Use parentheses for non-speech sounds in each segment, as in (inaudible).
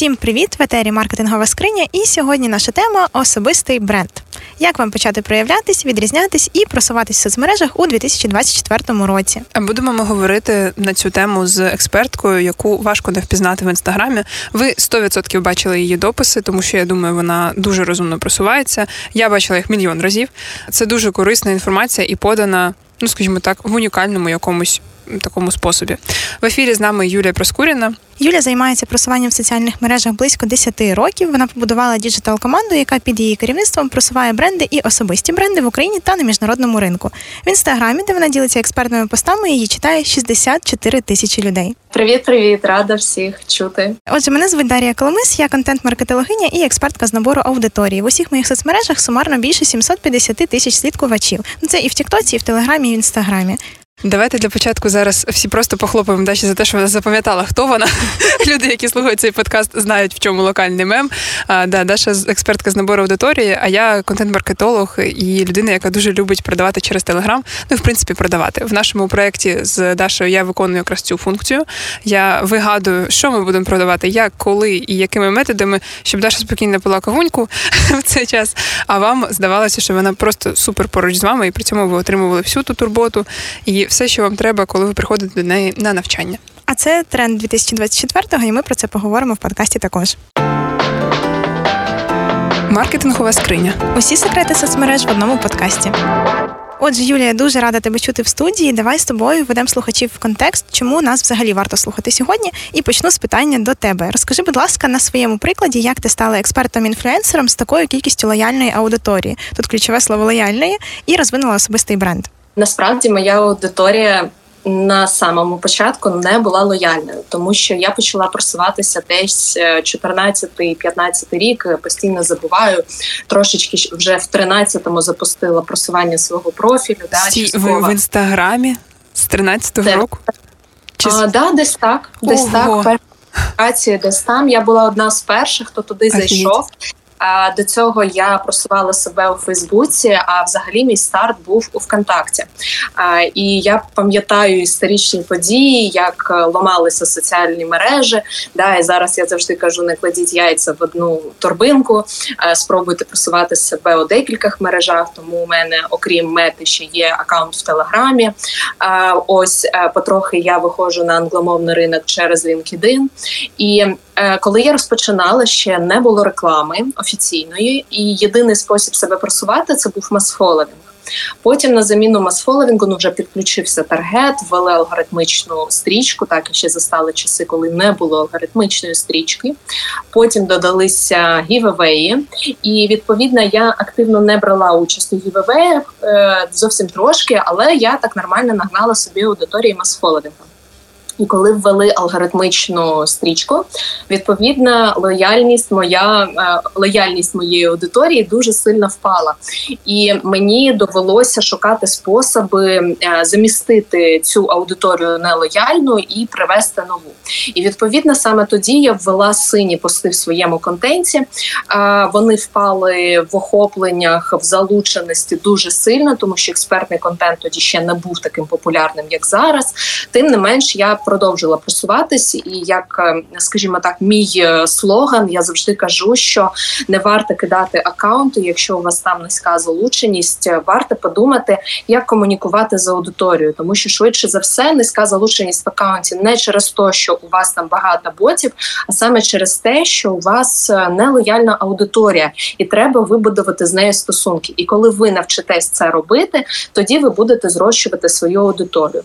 Всім привіт! В етері маркетингова скриня. І сьогодні наша тема особистий бренд. Як вам почати проявлятись, відрізнятись і просуватись в соцмережах у 2024 році? Будемо ми говорити на цю тему з експерткою, яку важко не впізнати в інстаграмі. Ви 100% бачили її дописи, тому що я думаю, вона дуже розумно просувається. Я бачила їх мільйон разів. Це дуже корисна інформація і подана, ну скажімо так, в унікальному якомусь такому способі. В ефірі з нами Юлія Проскуріна. Юля займається просуванням в соціальних мережах близько 10 років. Вона побудувала діджитал команду, яка під її керівництвом просуває бренди і особисті бренди в Україні та на міжнародному ринку. В інстаграмі, де вона ділиться експертними постами, її читає 64 тисячі людей. Привіт, привіт, рада всіх чути. Отже, мене звуть Дар'я Коломис, я контент-маркетологиня і експертка з набору аудиторії. В усіх моїх соцмережах сумарно більше 750 тисяч слідкувачів. Це і в Тіктоці, і в Телеграмі, і в інстаграмі. Давайте для початку зараз всі просто похлопаємо Даші за те, що вона запам'ятала, хто вона. (laughs) Люди, які слухають цей подкаст, знають, в чому локальний мем. А, да, Даша експертка з набору аудиторії, а я контент-маркетолог і людина, яка дуже любить продавати через Телеграм. Ну, в принципі, продавати. В нашому проєкті з Дашою я виконую якраз цю функцію. Я вигадую, що ми будемо продавати, як, коли і якими методами, щоб Даша спокійно пила кавуньку (laughs) в цей час. А вам здавалося, що вона просто супер поруч з вами, і при цьому ви отримували всю ту турботу. І все, що вам треба, коли ви приходите до неї на навчання. А це тренд 2024-го, і ми про це поговоримо в подкасті також. Маркетингова скриня. Усі секрети соцмереж в одному подкасті. Отже, Юлія, дуже рада тебе чути в студії. Давай з тобою ведемо слухачів в контекст, чому нас взагалі варто слухати сьогодні. І почну з питання до тебе. Розкажи, будь ласка, на своєму прикладі, як ти стала експертом-інфлюенсером з такою кількістю лояльної аудиторії. Тут ключове слово лояльної і розвинула особистий бренд. Насправді моя аудиторія на самому початку не була лояльною, тому що я почала просуватися десь 14-15 рік. Постійно забуваю трошечки вже в 13-му запустила просування свого профілю. Да, Сі, ви в інстаграмі з 13-го року? Чи... А, да, десь так, десь Ого. так. Десь там я була одна з перших, хто туди Офігеть. зайшов. До цього я просувала себе у Фейсбуці, а взагалі мій старт був у ВКонтакті. І я пам'ятаю історичні події, як е, ламалися соціальні мережі. Да, І зараз я завжди кажу: не кладіть яйця в одну торбинку, спробуйте просувати себе у декількох мережах. Тому у мене, окрім мети, ще є аккаунт в Телеграмі. Ось е, потрохи я виходжу на англомовний ринок через LinkedIn. І Е, коли я розпочинала, ще не було реклами офіційної, і єдиний спосіб себе просувати це був масфоловінг. Потім на заміну масфоловінгу ну, вже підключився таргет, ввели алгоритмічну стрічку. Так і ще застали часи, коли не було алгоритмічної стрічки. Потім додалися гівевеї, і відповідно я активно не брала участь у гівевеях е, зовсім трошки, але я так нормально нагнала собі аудиторії масфоловінгу. І коли ввели алгоритмичну стрічку, відповідна лояльність моя е, лояльність моєї аудиторії дуже сильно впала, і мені довелося шукати способи е, замістити цю аудиторію нелояльну і привести нову. І відповідно саме тоді я ввела сині пости в своєму контенті. Е, вони впали в охопленнях в залученості дуже сильно, тому що експертний контент тоді ще не був таким популярним, як зараз. Тим не менш, я продовжила просуватись, і як, е, скажімо так, мій е, слоган, я завжди кажу, що не варто кидати аккаунти, якщо у вас там низька залученість, е, варто подумати, як комунікувати з аудиторією, тому що швидше за все низька залученість в аккаунті не через те, що у вас там багато ботів, а саме через те, що у вас нелояльна аудиторія, і треба вибудувати з нею стосунки. І коли ви навчитесь це робити, тоді ви будете зрощувати свою аудиторію.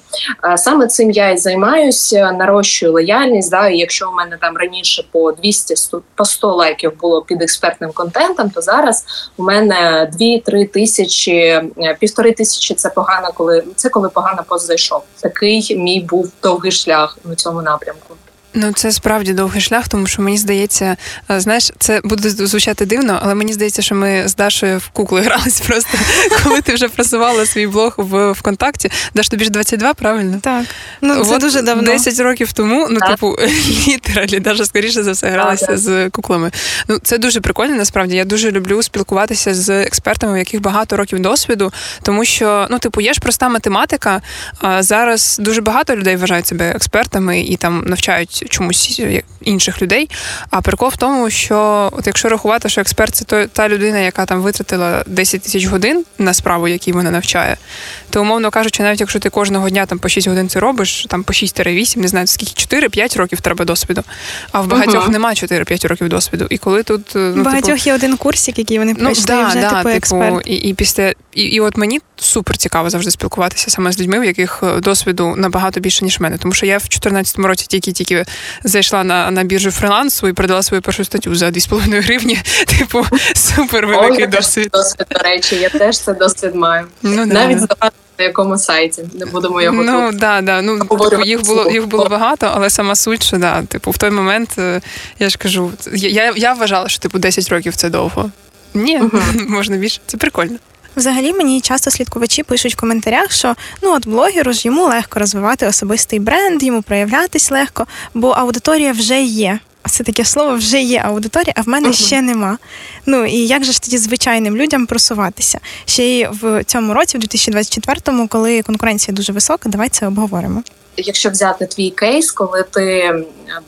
Саме цим я і займаюся е, нарощую лояльність. Да, і Якщо у мене там раніше по 200 по 100 лайків було під експертним контентом, то зараз у мене 2-3 тисячі, е, півтори тисячі це погано, коли це коли погано пост зайшов. Такий мій був довгий шлях у цьому напрямку. Ну, це справді довгий шлях, тому що мені здається, е, знаєш, це буде звучати дивно, але мені здається, що ми з Дашою в кукли (laughs) грались просто, коли ти вже просувала свій блог в ВКонтакті. Даш тобі ж 22, правильно? Так. Ну, це От дуже давно. 10 років тому, ну, так. типу, (laughs) літералі, навіть скоріше за все, гралася так, з куклами. Ну, це дуже прикольно, насправді. Я дуже люблю спілкуватися з експертами, у яких багато років досвіду, тому що, ну, типу, є ж проста математика. А зараз дуже багато людей вважають себе експертами і там навчають чомусь інших людей. А прикол в тому, що от якщо рахувати, що експерт це то та людина, яка там витратила 10 тисяч годин на справу, якій вона навчає, то умовно кажучи, навіть якщо ти кожного дня там по 6 годин це робиш, там по 6-8, не знаю, скільки 4-5 років треба досвіду. А в багатьох uh-huh. нема 4-5 років досвіду. І коли тут е, ну, багатьох типу, є один курсик, який вони ну, да, вже да, типу, експерт. І, і після і, і от мені супер цікаво завжди спілкуватися саме з людьми, в яких е, досвіду набагато більше ніж в мене. Тому що я в 2014 році тільки-тільки зайшла на на біржу фрилансу і продала свою першу статтю за 2,5 гривні. (laughs) Типу, супер великий досвід. Досвід, до речі, я теж це досвід маю. Ну, Навіть здавати на якому сайті не будемо його ну, тут. Да, да. Ну типу, їх було їх було багато, але сама суть, що да, типу, в той момент е, я ж кажу, я я вважала, що типу 10 років це довго. Ні, uh-huh. (laughs) можна більше. Це прикольно. Взагалі мені часто слідкувачі пишуть в коментарях, що ну от блогеру ж йому легко розвивати особистий бренд, йому проявлятись легко, бо аудиторія вже є. Це таке слово вже є аудиторія, а в мене uh-huh. ще нема. Ну і як же ж тоді звичайним людям просуватися? Ще й в цьому році, в 2024-му, коли конкуренція дуже висока, давай це обговоримо якщо взяти твій кейс, коли ти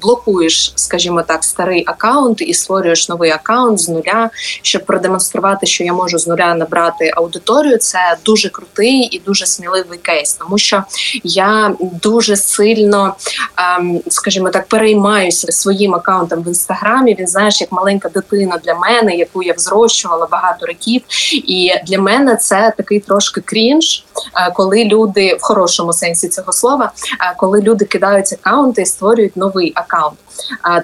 блокуєш, скажімо так, старий аккаунт і створюєш новий аккаунт з нуля, щоб продемонструвати, що я можу з нуля набрати аудиторію, це дуже крутий і дуже сміливий кейс, тому що я дуже сильно, ем, скажімо так, переймаюся своїм аккаунтом в інстаграмі. Він знаєш, як маленька дитина для мене, яку я взрощувала багато років. І для мене це такий трошки крінж, е, коли люди в хорошому сенсі цього слова коли люди кидають аккаунти і створюють новий аккаунт.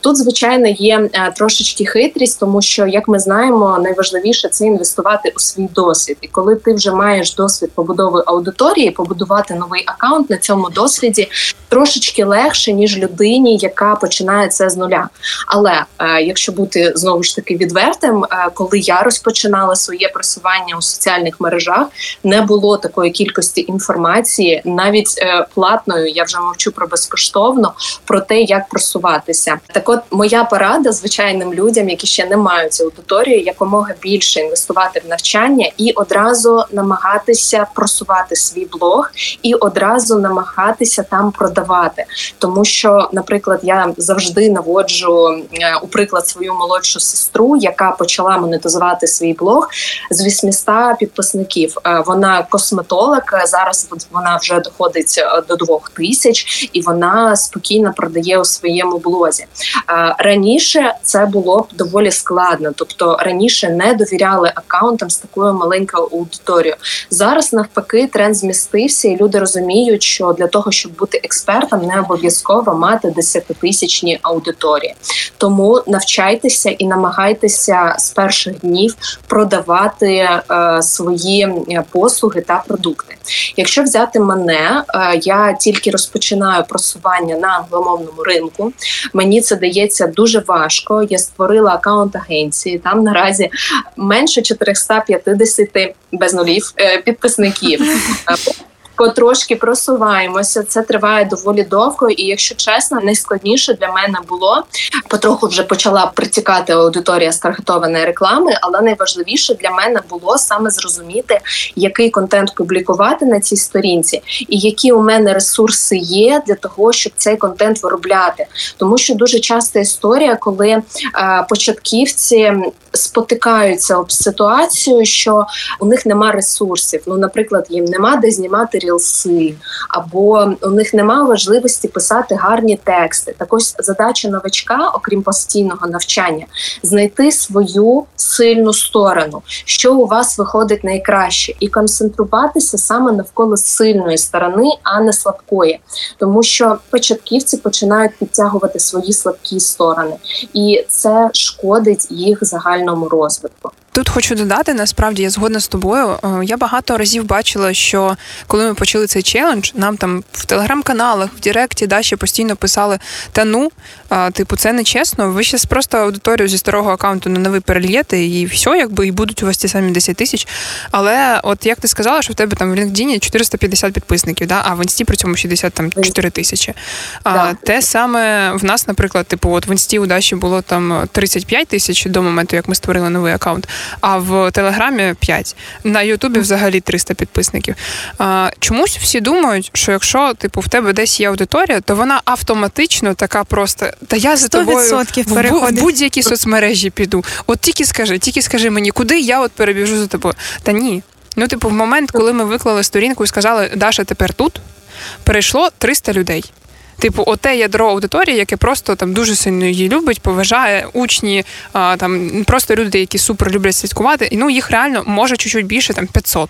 Тут, звичайно, є е, трошечки хитрість, тому що, як ми знаємо, найважливіше це інвестувати у свій досвід. І коли ти вже маєш досвід побудови аудиторії, побудувати новий аккаунт на цьому досвіді трошечки легше, ніж людині, яка починає це з нуля. Але е, якщо бути знову ж таки відвертим, е, коли я розпочинала своє просування у соціальних мережах, не було такої кількості інформації, навіть платною, я вже мовчу про безкоштовно, про те, як просуватися вчитися. Так, от моя порада звичайним людям, які ще не мають аудиторії, якомога більше інвестувати в навчання і одразу намагатися просувати свій блог і одразу намагатися там продавати. Тому що, наприклад, я завжди наводжу е, у приклад свою молодшу сестру, яка почала монетизувати свій блог з 800 підписників. Е, вона косметолог. Зараз вона вже доходить е, до двох тисяч, і вона спокійно продає у своєму блозі дорозі. Раніше це було б доволі складно, тобто раніше не довіряли аккаунтам з такою маленькою аудиторією. Зараз навпаки тренд змістився, і люди розуміють, що для того, щоб бути експертом, не обов'язково мати десятитисячні аудиторії. Тому навчайтеся і намагайтеся з перших днів продавати е, свої е, послуги та продукти. Якщо взяти мене, е, я тільки розпочинаю просування на англомовному ринку. Мені це дається дуже важко. Я створила аккаунт агенції. Там наразі менше 450 без нулів е, підписників (laughs) потрошки просуваємося. Це триває доволі довго, і якщо чесно, найскладніше для мене було потроху вже почала притікати аудиторія з таргетованої реклами, але найважливіше для мене було саме зрозуміти, який контент публікувати на цій сторінці, і які у мене ресурси є для того, щоб цей контент виробляти. Тому що дуже часто історія, коли е, початківці спотикаються об ситуацію, що у них нема ресурсів. Ну, наприклад, їм нема де знімати рілси, або у них нема важливості писати гарні тексти. Так ось задача новачка, окрім постійного навчання, знайти свою сильну сторону, що у вас виходить найкраще, і концентруватися саме навколо сильної сторони, а не слабкої, тому що початківці починають підтягувати свої слабкі сторони, і це шкодить їх загальному розвитку. Тут хочу додати, насправді я згодна з тобою. Е, я багато разів бачила, що коли ми почали цей челендж, нам там в телеграм-каналах, в Директі Даші постійно писали: та ну, типу, це не чесно. Ви ще просто аудиторію зі старого аккаунту на новий перельєте, і все, якби і будуть у вас ті самі 10 тисяч. Але от як ти сказала, що в тебе там в LinkedIn 450 підписників, да? а в інсті при цьому 64 тисячі. А те саме в нас, наприклад, типу, от в інсті у Даші було там 35 тисяч до моменту, як ми створили новий аккаунт. А в Телеграмі 5. На Ютубі взагалі 300 підписників. А, Чомусь всі думають, що якщо типу в тебе десь є аудиторія, то вона автоматично така просто. Та я за тобою в, в будь-які соцмережі піду. От тільки скажи, тільки скажи мені, куди я от перебіжу за тобою. Та ні. Ну, типу, в момент, коли ми виклали сторінку і сказали, Даша, тепер тут, перейшло 300 людей. Типу, оте ядро аудиторії, яке просто там дуже сильно її любить, поважає учні, а, там просто люди, які супер люблять слідкувати. І ну їх реально може чуть-чуть більше, там 500.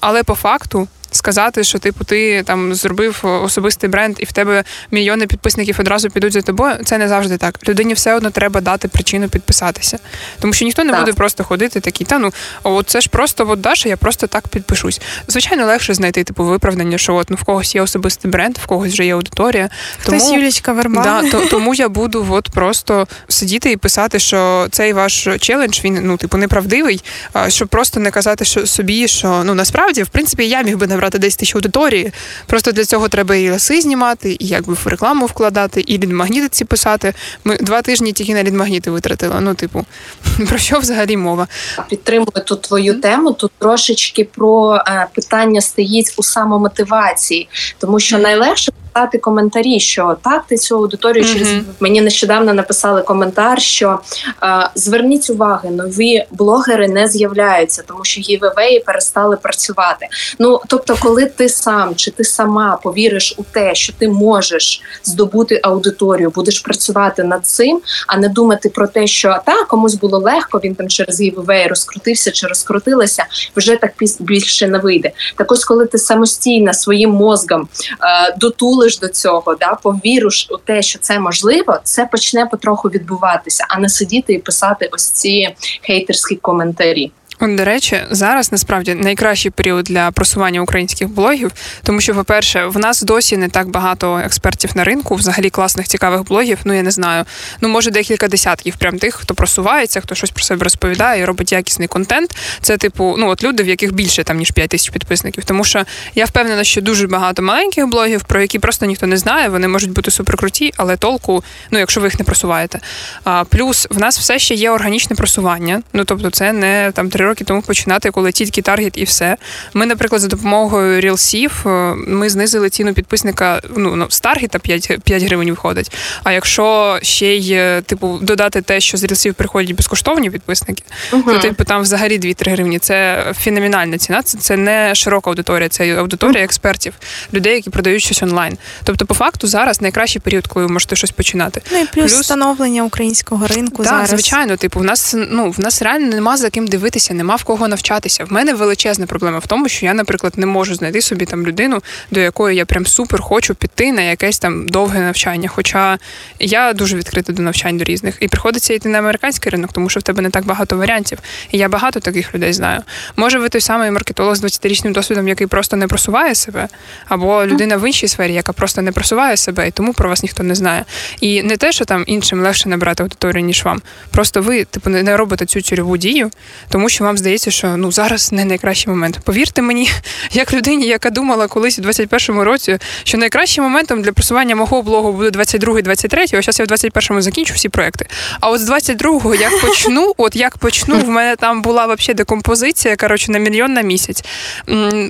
Але по факту сказати, що типу ти там зробив особистий бренд, і в тебе мільйони підписників одразу підуть за тобою. Це не завжди так. Людині все одно треба дати причину підписатися, тому що ніхто не так. буде просто ходити такий. Та ну от це ж просто от Даша, я просто так підпишусь. Звичайно, легше знайти типу виправдання, що от ну в когось є особистий бренд, в когось вже є аудиторія. Хтось тому Юлічка Верма. Да, то, (laughs) тому я буду от просто сидіти і писати, що цей ваш челендж він ну типу неправдивий, щоб просто не казати, що собі, що ну насправді в принципі я міг би набрати 10 тисяч аудиторії. Просто для цього треба і ласи знімати, і якби в рекламу вкладати, і лідмагнітиці писати. Ми два тижні тільки на лідмагніти витратили. Ну, типу, (laughs) про що взагалі мова? Підтримую тут твою тему. Тут трошечки про е, питання стоїть у самомотивації, тому що найлегше писати коментарі, що так ти цю аудиторію mm-hmm. через мені нещодавно написали коментар, що е, зверніть увагу, нові блогери не з'являються, тому що гівевеї перестали працювати. Ну тобто, коли ти сам чи ти сама повіриш у те, що ти можеш здобути аудиторію, будеш працювати над цим, а не думати про те, що так комусь було легко, він там через гівевеї розкрутився чи розкрутилася, вже так більше не вийде. Так ось, коли ти самостійно своїм мозгом е, дотул притулиш до цього, да повіриш у те, що це можливо, це почне потроху відбуватися, а не сидіти і писати ось ці хейтерські коментарі. До речі, зараз насправді найкращий період для просування українських блогів, тому що, по-перше, в нас досі не так багато експертів на ринку, взагалі класних цікавих блогів. Ну я не знаю. Ну може декілька десятків, прям тих, хто просувається, хто щось про себе розповідає і робить якісний контент. Це типу, ну от люди, в яких більше там ніж 5 тисяч підписників. Тому що я впевнена, що дуже багато маленьких блогів, про які просто ніхто не знає. Вони можуть бути суперкруті, але толку, ну якщо ви їх не просуваєте. А плюс в нас все ще є органічне просування. Ну тобто, це не там три роки тому починати, коли тільки таргет і все. Ми, наприклад, за допомогою рілсів ми знизили ціну підписника. Ну, ну з таргета 5 5 гривень виходить. А якщо ще й е, типу додати те, що з рілсів приходять безкоштовні підписники, uh-huh. то типу там взагалі 2-3 гривні. Це феноменальна ціна. Це це не широка аудиторія, це аудиторія експертів, людей, які продають щось онлайн. Тобто, по факту, зараз найкращий період, коли ви можете щось починати. Ну і плюс, плюс... встановлення українського ринку. Так, зараз. звичайно, типу, в нас ну в нас реально нема за ким дивитися, нема в кого навчатися. В мене величезна проблема в тому, що я, наприклад, не можу знайти собі там людину, до якої я прям супер хочу піти на якесь там довге навчання. Хоча я дуже відкрита до навчань до різних. І приходиться йти на американський ринок, тому що в тебе не так багато варіантів. І я багато таких людей знаю. Може, ви той самий маркетолог з 20-річним досвідом, який просто не просуває себе, або людина в іншій сфері, яка просто не просуває себе, і тому про вас ніхто не знає. І не те, що там іншим легше набрати аудиторію, ніж вам. Просто ви, типу, не робите цю цільову дію, тому що вам здається, що ну зараз не найкращий момент. Повірте мені, (laughs) як людині, яка думала колись у 21-му році, що найкращим моментом для просування мого блогу буде 22-й, 23-й, а зараз я в 21-му закінчу всі проекти. А от з 22-го як (laughs) почну, от як почну, в мене там була взагалі декомпозиція, коротше, на мільйон на місяць.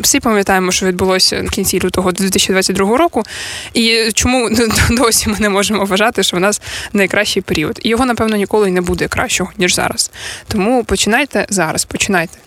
Всі пам'ятаємо, що відбулося в кінці лютого 2022 року. І чому (laughs) досі ми не можемо вважати, що в нас найкращий період. І його, напевно, ніколи не буде кращого, ніж зараз. Тому починайте зараз, починайте.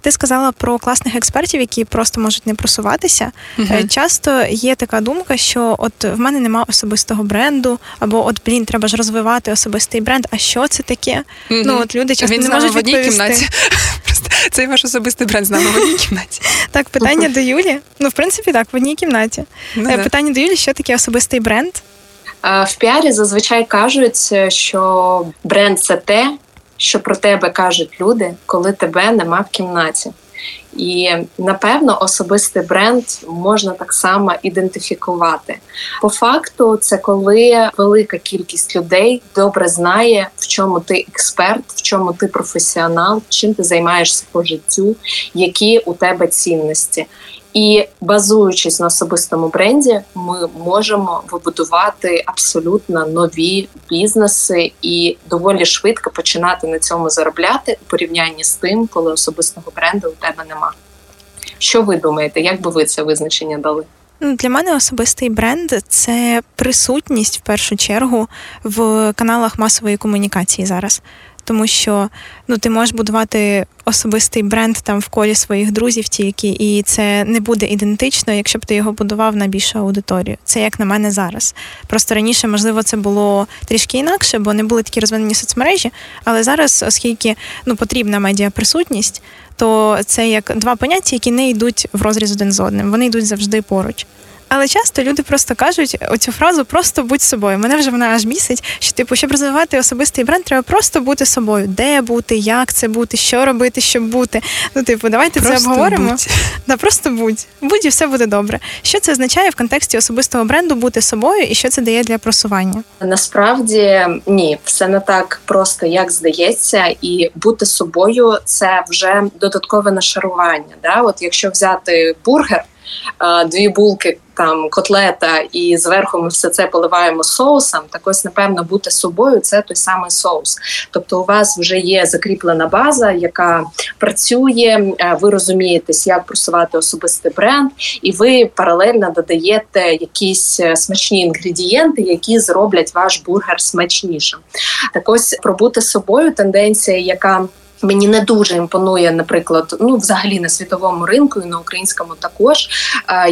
Ти сказала про класних експертів, які просто можуть не просуватися. uh Часто є така думка, що от в мене нема особистого бренду, або от блін, треба ж розвивати особистий бренд. А що це таке? uh Ну от люди часто Він не можуть в одній кімнаті. (laughs) Просто цей ваш особистий бренд з нами в одній (laughs) кімнаті. Так, питання до Юлі. Ну, в принципі, так, в одній кімнаті. Ну, е, питання до Юлі, що таке особистий бренд? В піарі зазвичай кажуть, що бренд це те, що про тебе кажуть люди, коли тебе нема в кімнаті. І напевно особистий бренд можна так само ідентифікувати. По факту, це коли велика кількість людей добре знає, в чому ти експерт, в чому ти професіонал, чим ти займаєшся по життю, які у тебе цінності. І базуючись на особистому бренді, ми можемо вибудувати абсолютно нові бізнеси і доволі швидко починати на цьому заробляти у порівнянні з тим, коли особистого бренду у тебе нема. Що ви думаєте, як би ви це визначення дали? Ну, для мене особистий бренд це присутність в першу чергу в каналах масової комунікації зараз тому що ну ти можеш будувати особистий бренд там в колі своїх друзів тільки, і це не буде ідентично, якщо б ти його будував на більшу аудиторію. Це як на мене зараз. Просто раніше, можливо, це було трішки інакше, бо не були такі розвинені соцмережі. Але зараз, оскільки ну потрібна медіаприсутність, то це як два поняття, які не йдуть в розріз один з одним. Вони йдуть завжди поруч. Але часто люди просто кажуть оцю фразу Просто будь собою. Мене вже вона аж місить, що типу, щоб розвивати особистий бренд, треба просто бути собою. Де бути, як це бути, що робити, щоб бути. Ну, типу, давайте просто це обговоримо. Будь. Да, Просто будь. Будь і все буде добре. Що це означає в контексті особистого бренду бути собою і що це дає для просування? Насправді ні, все не так просто, як здається, і бути собою це вже додаткове нашарування. Да? От якщо взяти бургер дві булки, там котлета, і зверху ми все це поливаємо соусом. Так ось, напевно, бути собою це той самий соус. Тобто, у вас вже є закріплена база, яка працює. Ви розумієтесь, як просувати особистий бренд, і ви паралельно додаєте якісь е, смачні інгредієнти, які зроблять ваш бургер смачнішим. Так ось про бути собою тенденція, яка Мені не дуже імпонує, наприклад, ну взагалі на світовому ринку і на українському також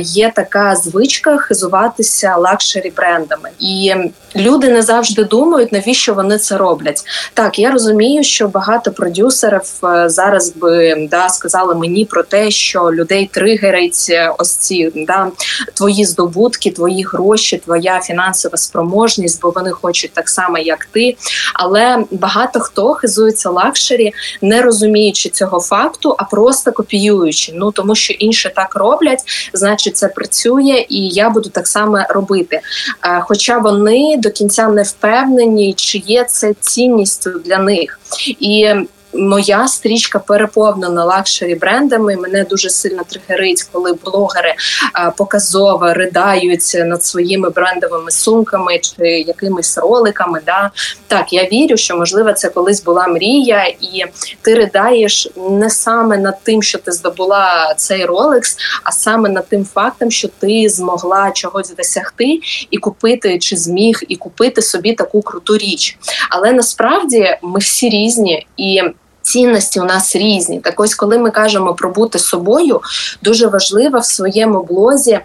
є така звичка хизуватися лакшері брендами, і люди не завжди думають, навіщо вони це роблять. Так, я розумію, що багато продюсерів е, зараз би да сказали мені про те, що людей тригерить е, ось ці да твої здобутки, твої гроші, твоя фінансова спроможність, бо вони хочуть так само, як ти. Але багато хто хизується лакшері не розуміючи цього факту, а просто копіюючи. Ну тому що інші так роблять, значить це працює, і я буду так само робити. Е, хоча вони до кінця не впевнені, чи є це цінністю для них і моя стрічка переповнена лакшері брендами. Мене дуже сильно тригерить, коли блогери а, показово ридають над своїми брендовими сумками чи якимись ролексами. Да? Так, я вірю, що можливо це колись була мрія, і ти ридаєш не саме над тим, що ти здобула цей ролекс, а саме над тим фактом, що ти змогла чогось досягти і купити, чи зміг і купити собі таку круту річ. Але насправді ми всі різні і. Цінності у нас різні. Так ось, коли ми кажемо про бути собою, дуже важливо в своєму блозі е,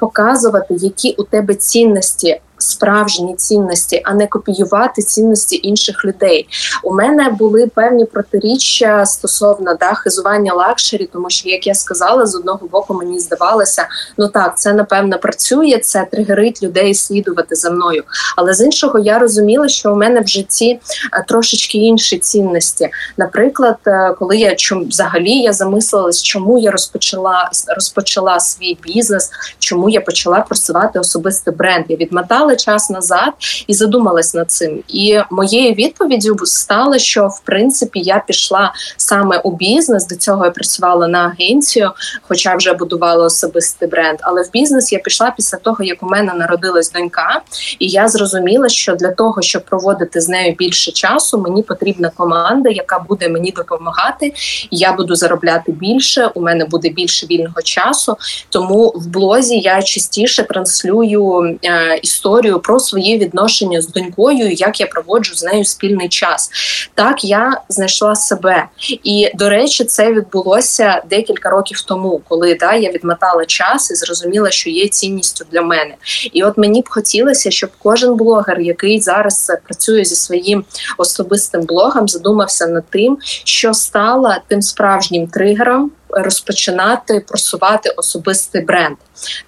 показувати, які у тебе цінності справжні цінності, а не копіювати цінності інших людей. У мене були певні протиріччя стосовно да, хизування лакшері, тому що, як я сказала, з одного боку мені здавалося, ну так, це напевно працює, це тригерить людей слідувати за мною. Але з іншого я розуміла, що у мене в житті е, трошечки інші цінності. Наприклад, е, коли я чому взагалі я замислилась, чому я розпочала розпочала свій бізнес, чому я почала просувати особистий бренд. Я відмотала відмотали час назад і задумалась над цим. І моєю відповіддю стало, що в принципі я пішла саме у бізнес. До цього я працювала на агенцію, хоча вже будувала особистий бренд. Але в бізнес я пішла після того, як у мене народилась донька, і я зрозуміла, що для того, щоб проводити з нею більше часу, мені потрібна команда, яка буде мені допомагати. Я буду заробляти більше. У мене буде більше вільного часу. Тому в блозі я частіше транслюю е, історію історію про своє відношення з донькою, як я проводжу з нею спільний час. Так я знайшла себе, і до речі, це відбулося декілька років тому, коли да я відмотала час і зрозуміла, що є цінністю для мене. І от мені б хотілося, щоб кожен блогер, який зараз працює зі своїм особистим блогом, задумався над тим, що стало тим справжнім тригером розпочинати просувати особистий бренд,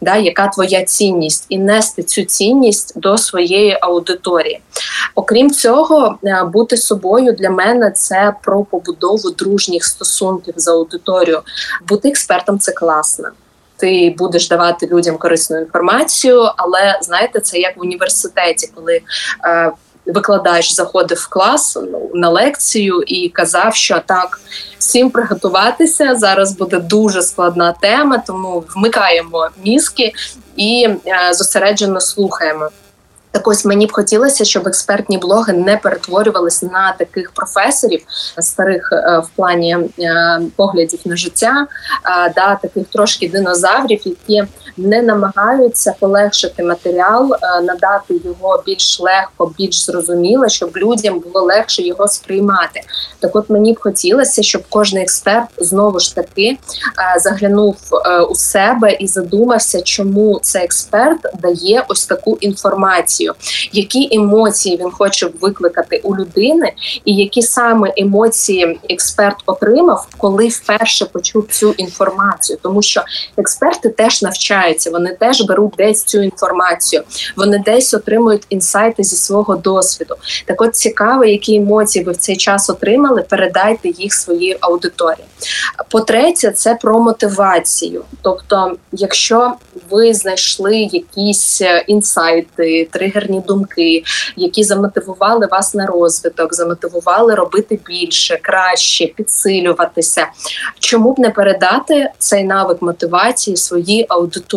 да, яка твоя цінність, і нести цю цінність до своєї аудиторії. Окрім цього, е, бути собою для мене це про побудову дружніх стосунків з аудиторією. Бути експертом це класно. Ти будеш давати людям корисну інформацію, але знаєте, це як в університеті, коли е, викладач заходив в клас ну, на лекцію і казав, що так, всім приготуватися. Зараз буде дуже складна тема, тому вмикаємо мізки і е, зосереджено слухаємо. Так ось мені б хотілося, щоб експертні блоги не перетворювались на таких професорів старих е, в плані е, поглядів на життя, да таких трошки динозаврів, які не намагаються полегшити матеріал, е, надати його більш легко, більш зрозуміло, щоб людям було легше його сприймати. Так, от мені б хотілося, щоб кожен експерт знову ж таки заглянув у себе і задумався, чому цей експерт дає ось таку інформацію. Які емоції він хоче викликати у людини, і які саме емоції експерт отримав, коли вперше почув цю інформацію, тому що експерти теж навчаються, вони теж беруть десь цю інформацію, вони десь отримують інсайти зі свого досвіду. Так, от цікаво, які емоції ви в цей час отримали, передайте їх своїй аудиторії. По-третє, це про мотивацію. Тобто, якщо ви знайшли якісь е, інсайти, тригерні думки, які замотивували вас на розвиток, замотивували робити більше, краще, підсилюватися. Чому б не передати цей навик мотивації своїй аудиторії?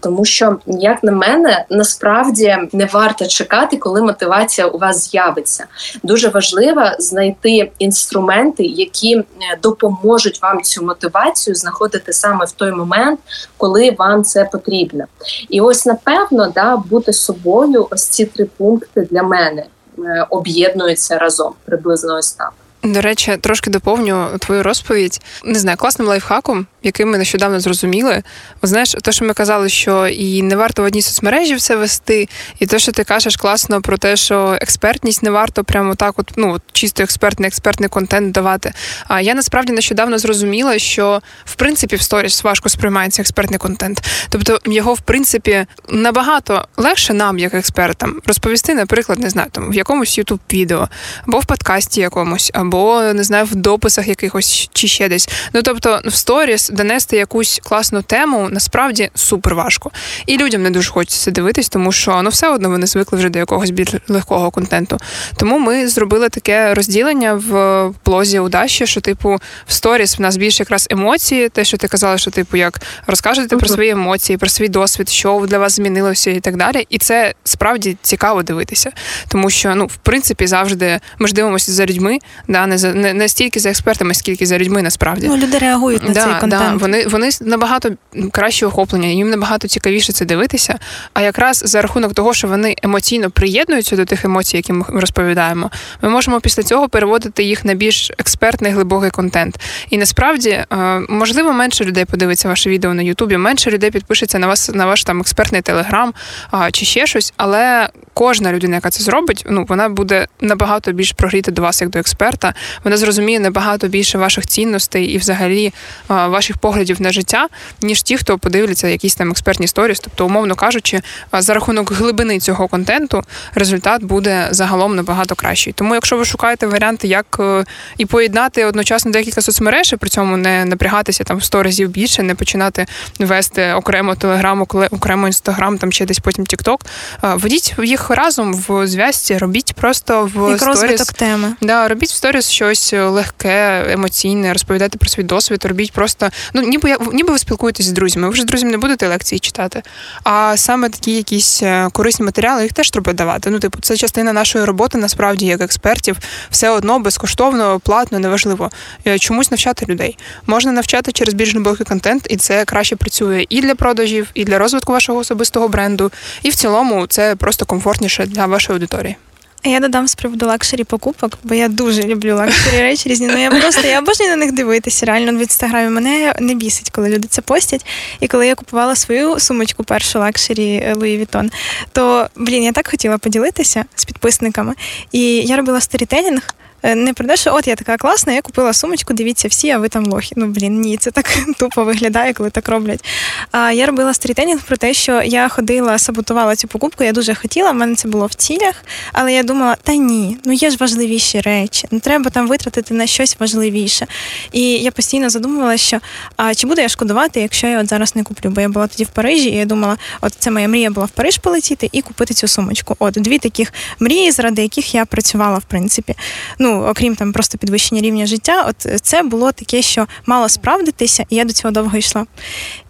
Тому що, як на мене, насправді не варто чекати, коли мотивація у вас з'явиться. Дуже важливо знайти інструменти, які е, допоможуть вам цю мотивацію знаходити саме в той момент, коли вам це потрібно. І ось напевно да бути собою ось ці три пункти для мене е, об'єднуються разом приблизно ось так. До речі, трошки доповню твою розповідь. Не знаю, класним лайфхаком, який ми нещодавно зрозуміли. О, знаєш, то, що ми казали, що і не варто в одній соцмережі все вести, і те, що ти кажеш класно про те, що експертність не варто прямо так, от ну чисто експертний, експертний контент давати. А я насправді нещодавно зрозуміла, що в принципі в сторіс важко сприймається експертний контент. Тобто його, в принципі, набагато легше нам, як експертам, розповісти, наприклад, не знаю, там в якомусь ютуб відео або в подкасті якомусь, або не знаю, в дописах якихось чи ще десь. Ну тобто, в сторіс донести якусь класну тему насправді супер важко. І людям не дуже хочеться дивитись, тому що ну все одно вони звикли вже до якогось більш легкого контенту. Тому ми зробили таке розділення в блозі у Даші, що типу в сторіс в нас більше якраз емоції, те, що ти казала, що типу як розкажете uh-huh. про свої емоції, про свій досвід, що для вас змінилося і так далі. І це справді цікаво дивитися, тому що ну в принципі завжди ми ж дивимося за людьми, да не за не, не стільки за експертами, скільки за людьми насправді. Ну люди реагують на да, цей контент. Да, вони вони набагато краще охоплення, їм набагато цікавіше це дивитися. А якраз за рахунок того, що вони емоційно приєднуються до тих емоцій, які ми розповідаємо, ми можемо після цього переводити їх на більш експертний глибокий контент. І насправді е, можливо менше людей подивиться ваше відео на Ютубі, менше людей підпишеться на вас на ваш там експертний телеграм чи ще щось, але кожна людина, яка це зробить, ну вона буде набагато більш прогріти до вас як до експерта. Вона зрозуміє набагато більше ваших цінностей і, взагалі, ваших поглядів на життя, ніж ті, хто подивляться якісь там експертні сторіс. Тобто, умовно кажучи, за рахунок глибини цього контенту результат буде загалом набагато кращий. Тому, якщо ви шукаєте варіанти, як е, і поєднати одночасно декілька соцмереж, і при цьому не напрягатися там в 100 разів більше, не починати вести окремо телеграм, окремо інстаграм, там ще десь потім Тікток, ведіть їх разом в зв'язці, робіть просто в як розвиток теми. Да, робіть в сторіс щось легке, емоційне, розповідайте про свій досвід, робіть просто ну ніби ніби ви спілкуєтесь з друзями. Ви вже з друзями не будете лекції читати. А саме такі якісь е, корисні матеріали їх теж треба давати. Ну, типу, це частина нашої роботи, насправді, як експертів, все одно безкоштовно, платно, неважливо. Е, чомусь навчати людей. Можна навчати через більш глибокий контент, і це краще працює і для продажів, і для розвитку вашого особистого бренду. І в цілому це просто комфортніше для вашої аудиторії. Я додам з приводу лакшері покупок, бо я дуже люблю лакшері речі різні. Ну я просто я обожнюю на них дивитися. Реально в інстаграмі мене не бісить, коли люди це постять. І коли я купувала свою сумочку, першу лакшері Louis Vuitton, то блін, я так хотіла поділитися з підписниками. І я робила сторітелінг Е, не про те, що от я така класна, я купила сумочку, дивіться всі, а ви там лохи. Ну блін, ні, це так (laughs) тупо виглядає, коли так роблять. А я робила сторітелінг про те, що я ходила, саботувала цю покупку. Я дуже хотіла, в мене це було в цілях, але я думала, та ні, ну є ж важливіші речі, ну треба там витратити на щось важливіше. І я постійно задумувалася, що а чи буду я шкодувати, якщо я от зараз не куплю? Бо я була тоді в Парижі, і я думала, от це моя мрія була в Париж полетіти і купити цю сумочку. От дві таких мрії, заради яких я працювала, в принципі. Ну окрім там просто підвищення рівня життя, от це було таке, що мало справдитися, і я до цього довго йшла.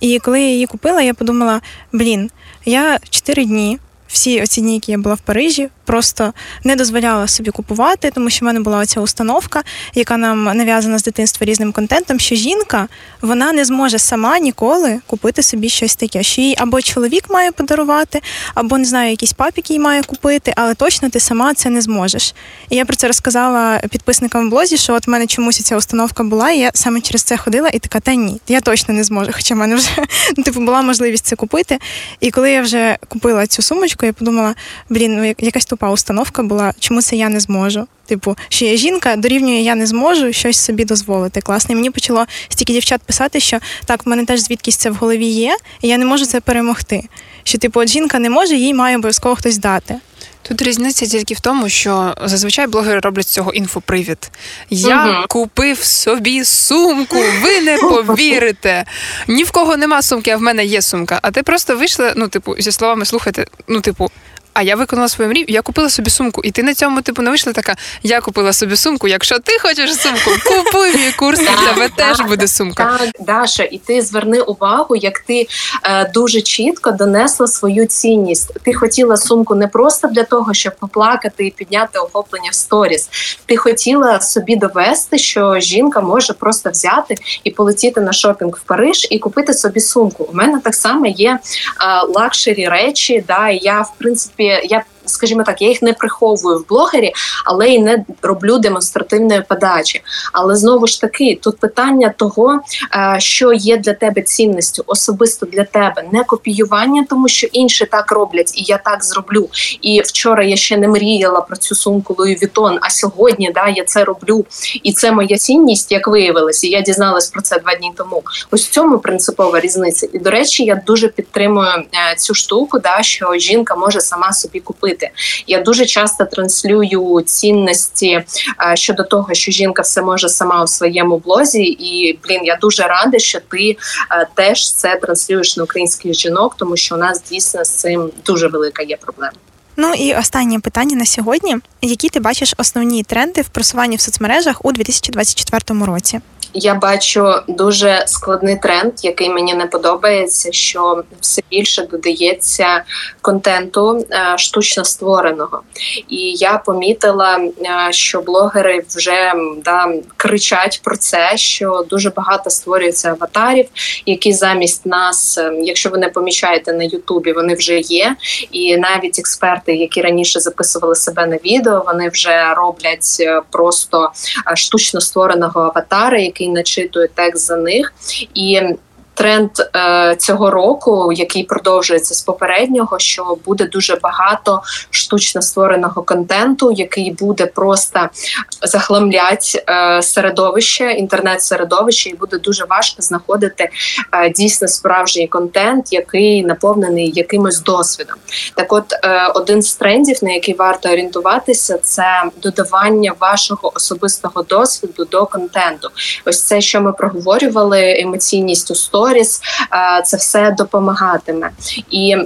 І коли я її купила, я подумала: блін, я чотири дні всі оці дні, які я була в Парижі, просто не дозволяла собі купувати, тому що в мене була оця установка, яка нам нав'язана з дитинства різним контентом, що жінка вона не зможе сама ніколи купити собі щось таке, що їй або чоловік має подарувати, або не знаю, якийсь папік їй має купити, але точно ти сама це не зможеш. І я про це розказала підписникам в блозі, що от в мене чомусь ця установка була, і я саме через це ходила і така, та ні, я точно не зможу. Хоча в мене вже ну, типу була можливість це купити. І коли я вже купила цю сумочку, я подумала, блін, ну якась тупа установка була, чому це я не зможу. Типу, що я жінка дорівнює, я не зможу щось собі дозволити. Класно. І мені почало стільки дівчат писати, що так, в мене теж звідкись це в голові є, і я не можу це перемогти. Що, типу, от жінка не може, їй має обов'язково хтось дати. Тут різниця тільки в тому, що зазвичай блогери роблять з цього інфопривід. Я угу. купив собі сумку, ви не повірите. Ні в кого нема сумки, а в мене є сумка. А ти просто вийшла, ну, типу, зі словами слухайте, ну, типу, а я виконала свою мрію, я купила собі сумку. І ти на цьому типу не вийшла така. Я купила собі сумку. Якщо ти хочеш сумку, купуй мій курс, і тебе теж буде сумка. Так, Даша, і ти зверни увагу, як ти е, дуже чітко донесла свою цінність. Ти хотіла сумку не просто для того, щоб поплакати і підняти охоплення в сторіс. Ти хотіла собі довести, що жінка може просто взяти і полетіти на шопінг в Париж і купити собі сумку. У мене так само є е, лакшері речі. Да, і я в принципі я скажімо так, я їх не приховую в блозі, але й не роблю демонстративної подачі. Але знову ж таки, тут питання того, е, що є для тебе цінністю, особисто для тебе, не копіювання, тому що інші так роблять, і я так зроблю. І вчора я ще не мріяла про цю сумку Louis Vuitton, а сьогодні да, я це роблю. І це моя цінність, як виявилося. Я дізналась про це два дні тому. Ось в цьому принципова різниця. І до речі, я дуже підтримую е, цю штуку, да, що жінка може сама собі купити робити. Я дуже часто транслюю цінності е, щодо того, що жінка все може сама у своєму блозі, і блін, я дуже рада, що ти е, теж це транслюєш на українських жінок, тому що у нас дійсно з цим дуже велика є проблема. Ну і останнє питання на сьогодні: які ти бачиш основні тренди в просуванні в соцмережах у 2024 році? я бачу дуже складний тренд, який мені не подобається, що все більше додається контенту е, штучно створеного. І я помітила, е, що блогери вже да, кричать про це, що дуже багато створюється аватарів, які замість нас, е, якщо ви не помічаєте на Ютубі, вони вже є. І навіть експерти, які раніше записували себе на відео, вони вже роблять просто штучно створеного аватара, який начитує текст за них, і тренд е, цього року, який продовжується з попереднього, що буде дуже багато штучно створеного контенту, який буде просто захламлять е, середовище, інтернет-середовище, і буде дуже важко знаходити е, дійсно справжній контент, який наповнений якимось досвідом. Так, от е, один з трендів, на який варто орієнтуватися, це додавання вашого особистого досвіду до контенту. Ось це, що ми проговорювали, емоційність у сторіс, це все допомагатиме і.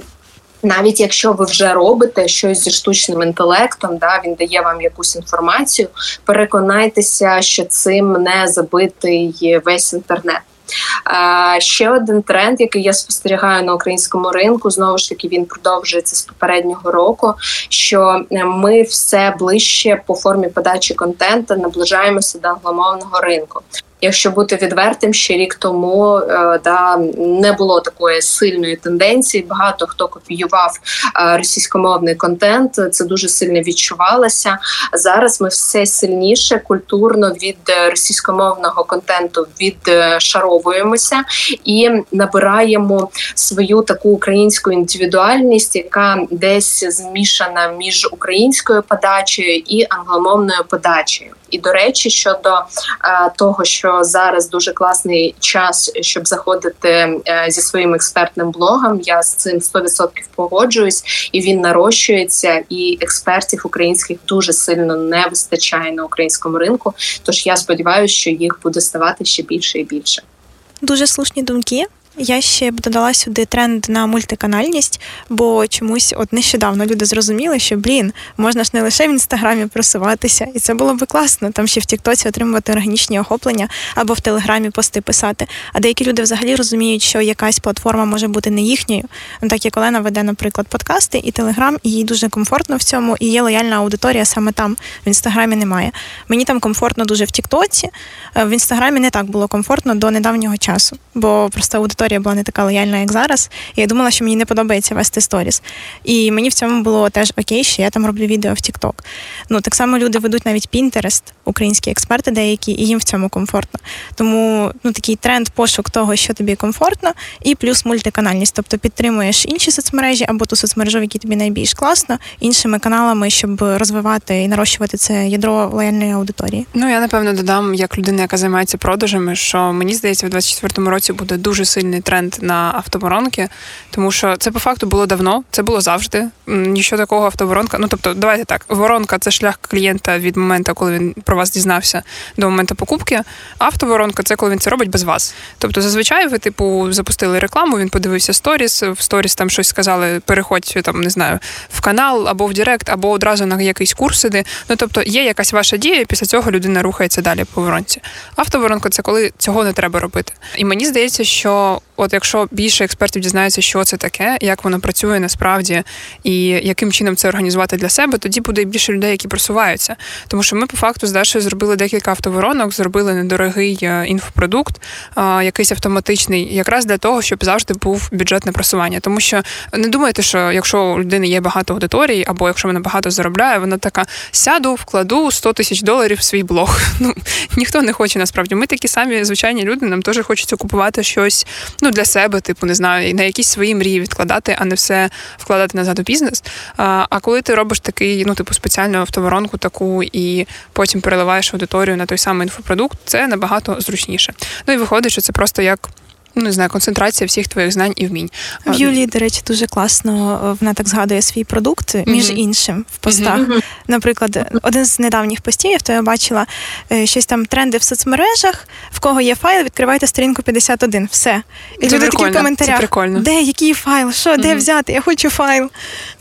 Навіть якщо ви вже робите щось зі штучним інтелектом, да він дає вам якусь інформацію, переконайтеся, що цим не забитий весь інтернет. Ще один тренд, який я спостерігаю на українському ринку, знову ж таки він продовжується з попереднього року. Що ми все ближче по формі подачі контенту наближаємося до англомовного ринку. Якщо бути відвертим, ще рік тому е, да не було такої сильної тенденції. Багато хто копіював е, російськомовний контент. Це дуже сильно відчувалося. Зараз ми все сильніше культурно від російськомовного контенту відшаровуємося і набираємо свою таку українську індивідуальність, яка десь змішана між українською подачею і англомовною подачею. І до речі, щодо е, того, що зараз дуже класний час, щоб заходити е, зі своїм експертним блогом, я з цим 100% погоджуюсь, і він нарощується. І експертів українських дуже сильно не вистачає на українському ринку. Тож я сподіваюся, що їх буде ставати ще більше і більше. Дуже слушні думки. Я ще б додала сюди тренд на мультиканальність, бо чомусь от нещодавно люди зрозуміли, що блін, можна ж не лише в інстаграмі просуватися, і це було би класно. Там ще в Тіктоці отримувати органічні охоплення або в Телеграмі пости писати. А деякі люди взагалі розуміють, що якась платформа може бути не їхньою. Ну, так як Олена веде, наприклад, подкасти і Телеграм, і їй дуже комфортно в цьому, і є лояльна аудиторія саме там. В інстаграмі немає. Мені там комфортно дуже в Тіктоці. В інстаграмі не так було комфортно до недавнього часу, бо просто аудиторія аудиторія була не така лояльна, як зараз. І я думала, що мені не подобається вести сторіс. І мені в цьому було теж окей, що я там роблю відео в TikTok. Ну так само люди ведуть навіть Pinterest, українські експерти деякі, і їм в цьому комфортно. Тому ну такий тренд пошук того, що тобі комфортно, і плюс мультиканальність. Тобто підтримуєш інші соцмережі або ту соцмережу, в якій тобі найбільш класно, іншими каналами, щоб розвивати і нарощувати це ядро лояльної аудиторії. Ну я напевно додам, як людина, яка займається продажами, що мені здається, в 24-му році буде дуже сильний тренд на автоборонки, тому що це по факту було давно, це було завжди. Нічого такого автоборонка. Ну тобто, давайте так, воронка це шлях клієнта від моменту, коли він про вас дізнався до моменту покупки. Автоворонка це коли він це робить без вас. Тобто, зазвичай ви, типу, запустили рекламу, він подивився сторіс, в сторіс там щось сказали, переходь там, не знаю, в канал або в Директ, або одразу на якийсь курс іди. Ну тобто є якась ваша дія, і після цього людина рухається далі по воронці. Автоворонка це коли цього не треба робити. І мені здається, що От якщо більше експертів дізнається, що це таке, як воно працює насправді, і яким чином це організувати для себе, тоді буде більше людей, які просуваються. Тому що ми по факту з Дашою зробили декілька автоворонок, зробили недорогий е, інфопродукт, якийсь автоматичний, якраз для того, щоб завжди був бюджетне просування. Тому що не думайте, що якщо у людини є багато аудиторій, або якщо вона багато заробляє, вона така сяду, вкладу 100 тисяч доларів в свій блог. (laughs) Ну ніхто не хоче насправді. Ми такі самі звичайні люди, нам теж хочеться купувати щось. Ну для себе, типу, не знаю, на якісь свої мрії відкладати, а не все вкладати назад у бізнес. А а коли ти робиш такий, ну, типу, спеціальну автоворонку таку і потім переливаєш аудиторію на той самий інфопродукт, це набагато зручніше. Ну і виходить, що це просто як не знаю, концентрація всіх твоїх знань і вмінь. В Юлії, до речі, дуже класно вона так згадує свій продукт між mm-hmm. іншим в постах. Mm-hmm. Наприклад, один з недавніх постів, то я бачила е, щось там тренди в соцмережах, в кого є файл, відкривайте сторінку 51. Все. І це люди такі в коментарях. Це прикольно. Де який файл? Що, де взяти? Я хочу файл.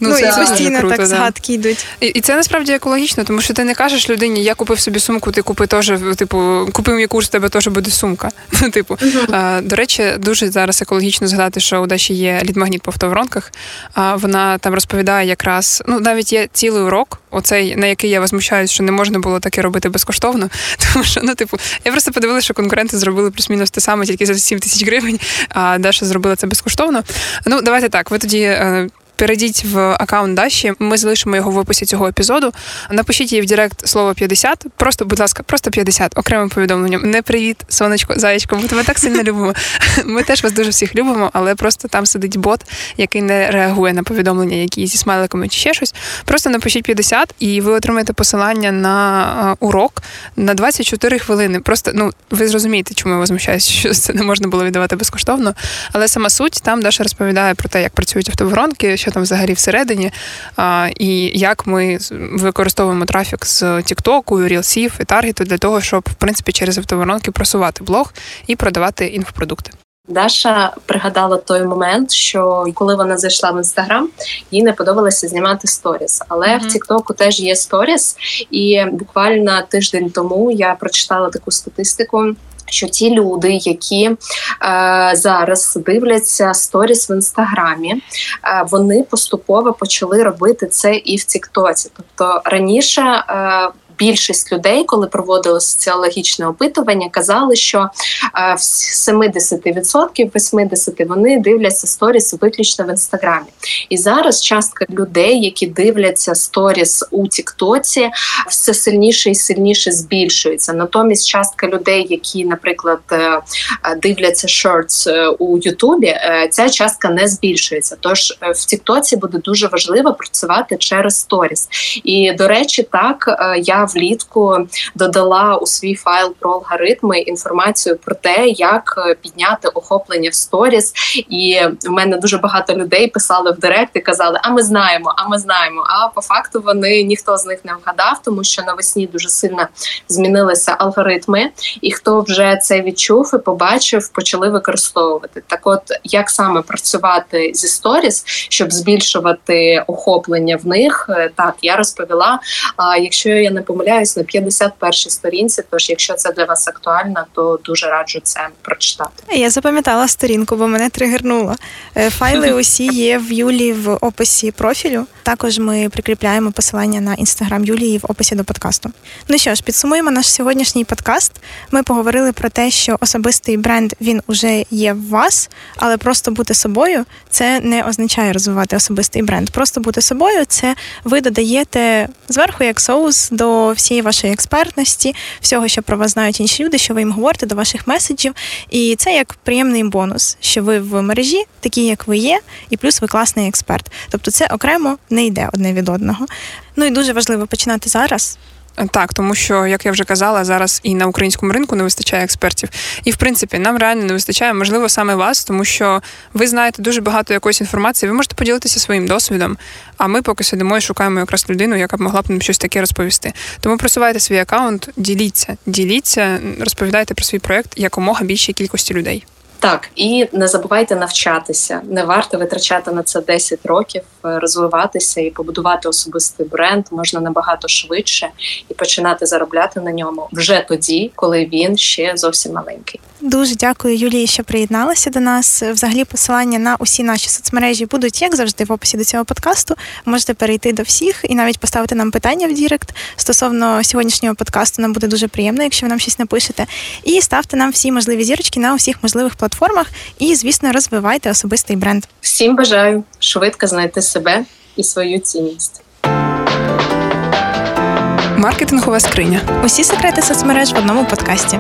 Ну, ну це і постійно круто, так да. згадки йдуть. І, і це насправді екологічно, тому що ти не кажеш людині, я купив собі сумку, ти купи теж, типу, купив мій курс, тебе теж буде сумка. Ну, (laughs) типу, а, до речі речі, дуже зараз екологічно згадати, що у Даші є лідмагніт по автоворонках. А вона там розповідає якраз, ну навіть є цілий урок, оцей на який я возмущаюсь, що не можна було таке робити безкоштовно. (laughs) Тому що, ну, типу, я просто подивилася, що конкуренти зробили плюс-мінус те саме, тільки за 7 тисяч гривень, а Даша зробила це безкоштовно. Ну, давайте так. Ви тоді е, перейдіть в аккаунт Даші. Ми залишимо його в описі цього епізоду. Напишіть їй в Директ слово 50. Просто, будь ласка, просто 50, окремим повідомленням. Не привіт, сонечко, заєчко. Ми тебе так сильно любимо. (laughs) Ми теж вас дуже всіх любимо, але просто там сидить бот, який не реагує на повідомлення, які зі смайликами чи ще щось. Просто напишіть 50, і ви отримаєте посилання на урок на 24 хвилини. Просто ну ви зрозумієте, чому я возмущаюся, (laughs) що це не можна було віддавати безкоштовно. Але сама суть там Даша розповідає про те, як працюють автоворонки, що там взагалі всередині, а, і як ми використовуємо трафік з Тіктоку, Рілсів і Таргету для того, щоб в принципі через автоворонки просувати блог і продавати інфопродукти. Даша пригадала той момент, що коли вона зайшла в інстаграм, їй не подобалося знімати сторіс. Але mm-hmm. в Тіктоку теж є сторіс, і буквально тиждень тому я прочитала таку статистику що ті люди, які е, зараз дивляться сторіс в інстаграмі, е, вони поступово почали робити це і в Тіктоці. Тобто раніше е, більшість людей, коли проводили соціологічне опитування, казали, що е, в 70%, 80% вони дивляться сторіс виключно в інстаграмі. І зараз частка людей, які дивляться сторіс у Тіктоці, все сильніше і сильніше збільшується. Натомість, частка людей, які, наприклад, е, дивляться шортс е, у Ютубі, ця частка не збільшується. Тож в Тіктоці буде дуже важливо працювати через сторіс. І до речі, так я влітку додала у свій файл про алгоритми інформацію про те, як підняти охоплення в сторіс. І в мене дуже багато людей писали в директ і казали: А ми знаємо, а ми знаємо. А по факту вони ніхто з них не вгадав, тому що навесні дуже сильно змінилися алгоритми, і хто вже це відчув і побачив, почали використовувати. Так, от як саме працювати зі сторіс, щоб збільшувати охоплення в них, е, так я розповіла. А якщо я не помиляюсь, на 51-й сторінці, тож якщо це для вас актуально, то дуже раджу це прочитати. Я запам'ятала сторінку, бо мене тригернуло. Е, файли (laughs) усі є в Юлі в описі профілю. Також ми прикріпляємо посилання на інстаграм Юлії в описі до подкасту. Ну що ж, підсумуємо наш сьогоднішній подкаст. Ми поговорили про те, що особистий бренд він уже є в вас, але просто бути собою це не означає розвивати особистий бренд. Просто бути собою це ви додаєте зверху як соус до всієї вашої експертності, всього, що про вас знають інші люди, що ви їм говорите до ваших меседжів. І це як приємний бонус, що ви в мережі, такі як ви є, і плюс ви класний експерт. Тобто, це окремо не йде одне від одного. Ну і дуже важливо починати зараз. Так, тому що, як я вже казала, зараз і на українському ринку не вистачає експертів. І в принципі, нам реально не вистачає, можливо, саме вас, тому що ви знаєте дуже багато якоїсь інформації. Ви можете поділитися своїм досвідом. А ми поки сидимо і шукаємо якраз людину, яка б могла б нам щось таке розповісти. Тому просувайте свій аккаунт, діліться, діліться, розповідайте про свій проект якомога більшій кількості людей. Так, і не забувайте навчатися. Не варто витрачати на це 10 років, е, розвиватися і побудувати особистий бренд можна набагато швидше і починати заробляти на ньому вже тоді, коли він ще зовсім маленький. Дуже дякую, Юлії, що приєдналася до нас. Взагалі, посилання на усі наші соцмережі будуть, як завжди, в описі до цього подкасту. Можете перейти до всіх і навіть поставити нам питання в Дірект стосовно сьогоднішнього подкасту. Нам буде дуже приємно, якщо ви нам щось напишете. І ставте нам всі можливі зірочки на усіх можливих платформах. І, звісно, розвивайте особистий бренд. Всім бажаю швидко знайти себе і свою цінність. Маркетингова скриня. Усі секрети соцмереж в одному подкасті.